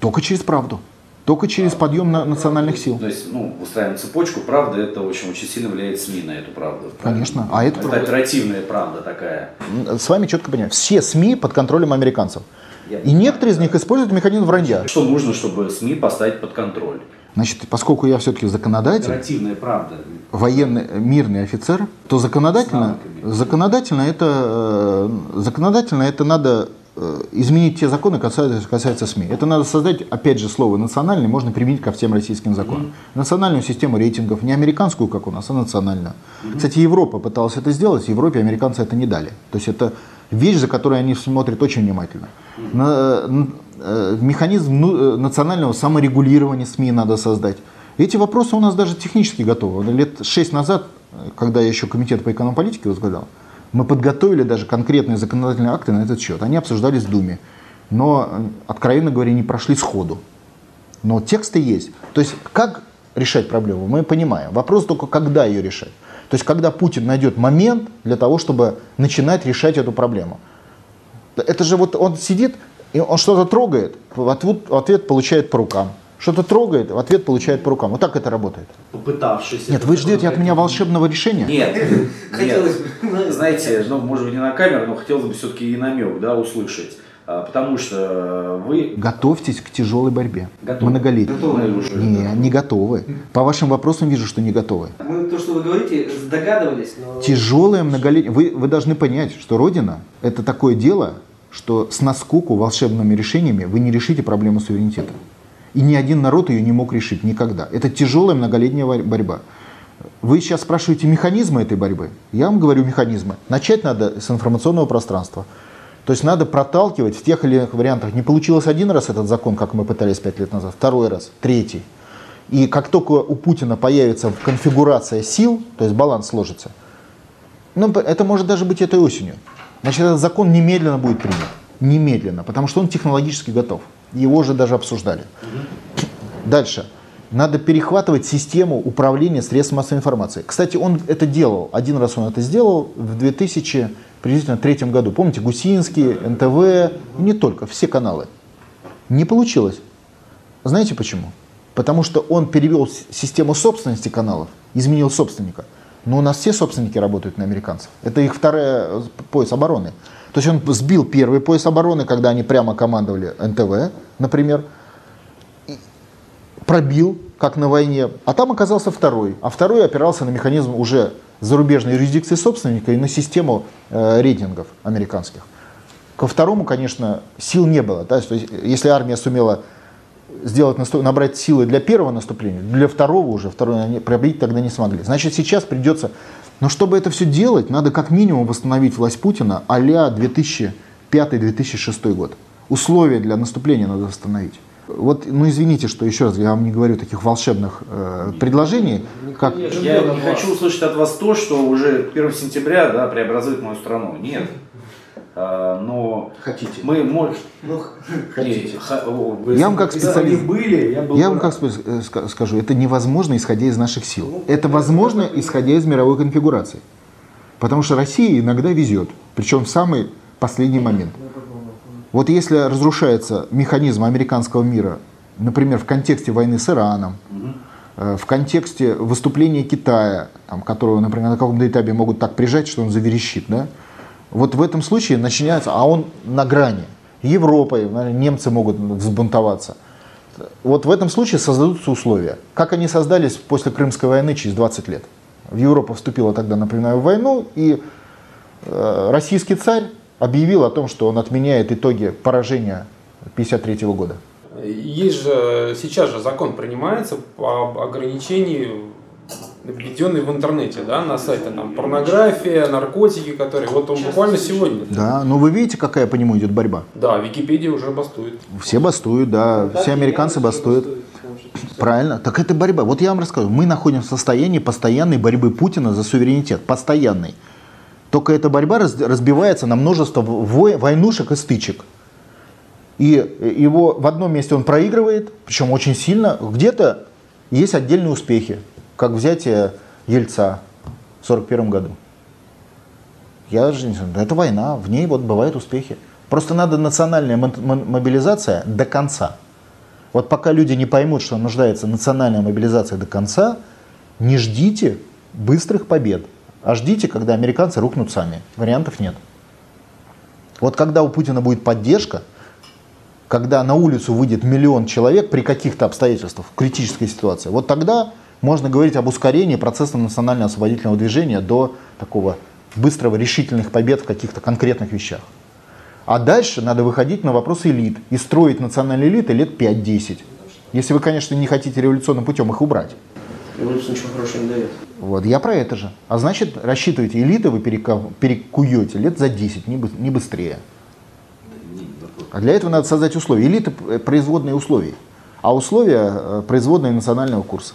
Только через правду. Только через подъем на- национальных сил. То есть, ну, устраиваем цепочку, правда, это очень, очень сильно влияет СМИ на эту правду. Конечно. А это это правда. оперативная правда такая. С вами четко понимаю. Все СМИ под контролем американцев. И некоторые из них используют механизм вранья. Что нужно, чтобы СМИ поставить под контроль? Значит, поскольку я все-таки законодатель, Оперативная правда. военный мирный офицер, то законодательно, законодательно это, э, законодательно это надо э, изменить те законы, касаются, касаются СМИ. Это надо создать, опять же, слово национальный можно применить ко всем российским законам. Национальную систему рейтингов, не американскую, как у нас, а национальную. Кстати, Европа пыталась это сделать, Европе американцы это не дали. То есть это вещь, за которой они смотрят очень внимательно. Э, механизм ну, э, национального саморегулирования СМИ надо создать. Эти вопросы у нас даже технически готовы. Лет шесть назад, э, когда я еще комитет по экономполитике возглавлял, мы подготовили даже конкретные законодательные акты на этот счет. Они обсуждались в Думе. Но, э, откровенно говоря, не прошли сходу. Но тексты есть. То есть, как решать проблему, мы понимаем. Вопрос только, когда ее решать. То есть, когда Путин найдет момент для того, чтобы начинать решать эту проблему. Это же вот он сидит, и он что-то трогает, в ответ, в ответ получает по рукам. Что-то трогает, в ответ получает по рукам. Вот так это работает. Попытавшись. Нет, вы ждете от меня волшебного решения? Нет, Хотелось бы. Знаете, ну, может быть, не на камеру, но хотелось бы все-таки и намек, да, услышать. А, Потому что вы Готовьтесь к тяжелой борьбе. готовы. Многолетней. Мы уже- Не, не готовы. По вашим вопросам вижу, что не готовы. Мы то, что вы говорите, догадывались, но... Тяжелое многолетнее. Вы, вы должны понять, что Родина – это такое дело, что с наскоку волшебными решениями вы не решите проблему суверенитета. И ни один народ ее не мог решить никогда. Это тяжелая многолетняя борьба. Вы сейчас спрашиваете механизмы этой борьбы. Я вам говорю механизмы. Начать надо с информационного пространства. То есть надо проталкивать в тех или иных вариантах. Не получилось один раз этот закон, как мы пытались пять лет назад, второй раз, третий. И как только у Путина появится конфигурация сил, то есть баланс сложится, ну, это может даже быть этой осенью. Значит, этот закон немедленно будет принят. Немедленно, потому что он технологически готов. Его уже даже обсуждали. Дальше. Надо перехватывать систему управления средств массовой информации. Кстати, он это делал. Один раз он это сделал в 2003 году. Помните, Гусинский, НТВ, не только, все каналы. Не получилось. Знаете почему? Потому что он перевел систему собственности каналов, изменил собственника. Но у нас все собственники работают на американцев. Это их вторая э, пояс обороны. То есть он сбил первый пояс обороны, когда они прямо командовали НТВ, например, пробил, как на войне, а там оказался второй. А второй опирался на механизм уже зарубежной юрисдикции собственника и на систему э, рейтингов американских. Ко второму, конечно, сил не было. да, то есть, если армия сумела сделать, набрать силы для первого наступления, для второго уже, второе они пробить тогда не смогли. Значит, сейчас придется... Но чтобы это все делать, надо как минимум восстановить власть Путина а-ля 2005-2006 год. Условия для наступления надо восстановить. Вот, ну извините, что еще раз я вам не говорю таких волшебных э, предложений, как Я не хочу услышать от вас то, что уже 1 сентября да, преобразует мою страну. Нет. А, но хотите. мы можем... Ну, Я вам как специалист, были, я был я вам как э, ска- скажу, это невозможно, исходя из наших сил. Это возможно, исходя из мировой конфигурации. Потому что Россия иногда везет, причем в самый последний момент. Вот если разрушается механизм американского мира, например, в контексте войны с Ираном, э, в контексте выступления Китая, там, которого, например, на каком-то этапе могут так прижать, что он заверещит, да? Вот в этом случае начинается, а он на грани. Европой, немцы могут взбунтоваться. Вот в этом случае создадутся условия. Как они создались после Крымской войны через 20 лет. Европа вступила тогда, напоминаю, в войну, и э, российский царь объявил о том, что он отменяет итоги поражения 1953 года. Есть же, сейчас же закон принимается по ограничению введенный в интернете, да, на сайте там порнография, наркотики, которые вот он буквально сегодня. Да, но вы видите, какая по нему идет борьба? Да, Википедия уже бастует. Все бастуют, да, все американцы бастуют. Правильно. Так это борьба. Вот я вам расскажу. Мы находимся в состоянии постоянной борьбы Путина за суверенитет. Постоянной. Только эта борьба раз- разбивается на множество вой- войнушек и стычек. И его в одном месте он проигрывает, причем очень сильно. Где-то есть отдельные успехи, как взятие Ельца в 1941 году. Я же не знаю, это война, в ней вот бывают успехи. Просто надо национальная мо- мо- мобилизация до конца. Вот пока люди не поймут, что нуждается национальная мобилизация до конца, не ждите быстрых побед, а ждите, когда американцы рухнут сами. Вариантов нет. Вот когда у Путина будет поддержка, когда на улицу выйдет миллион человек при каких-то обстоятельствах, критической ситуации, вот тогда можно говорить об ускорении процесса национально-освободительного движения до такого быстрого решительных побед в каких-то конкретных вещах. А дальше надо выходить на вопросы элит и строить национальные элиты лет 5-10. Если вы, конечно, не хотите революционным путем их убрать. Революция ничего хорошего не дает. Вот, я про это же. А значит, рассчитывайте, элиты вы перекуете лет за 10, не, не быстрее. А для этого надо создать условия. Элиты производные условий, а условия э, производные национального курса.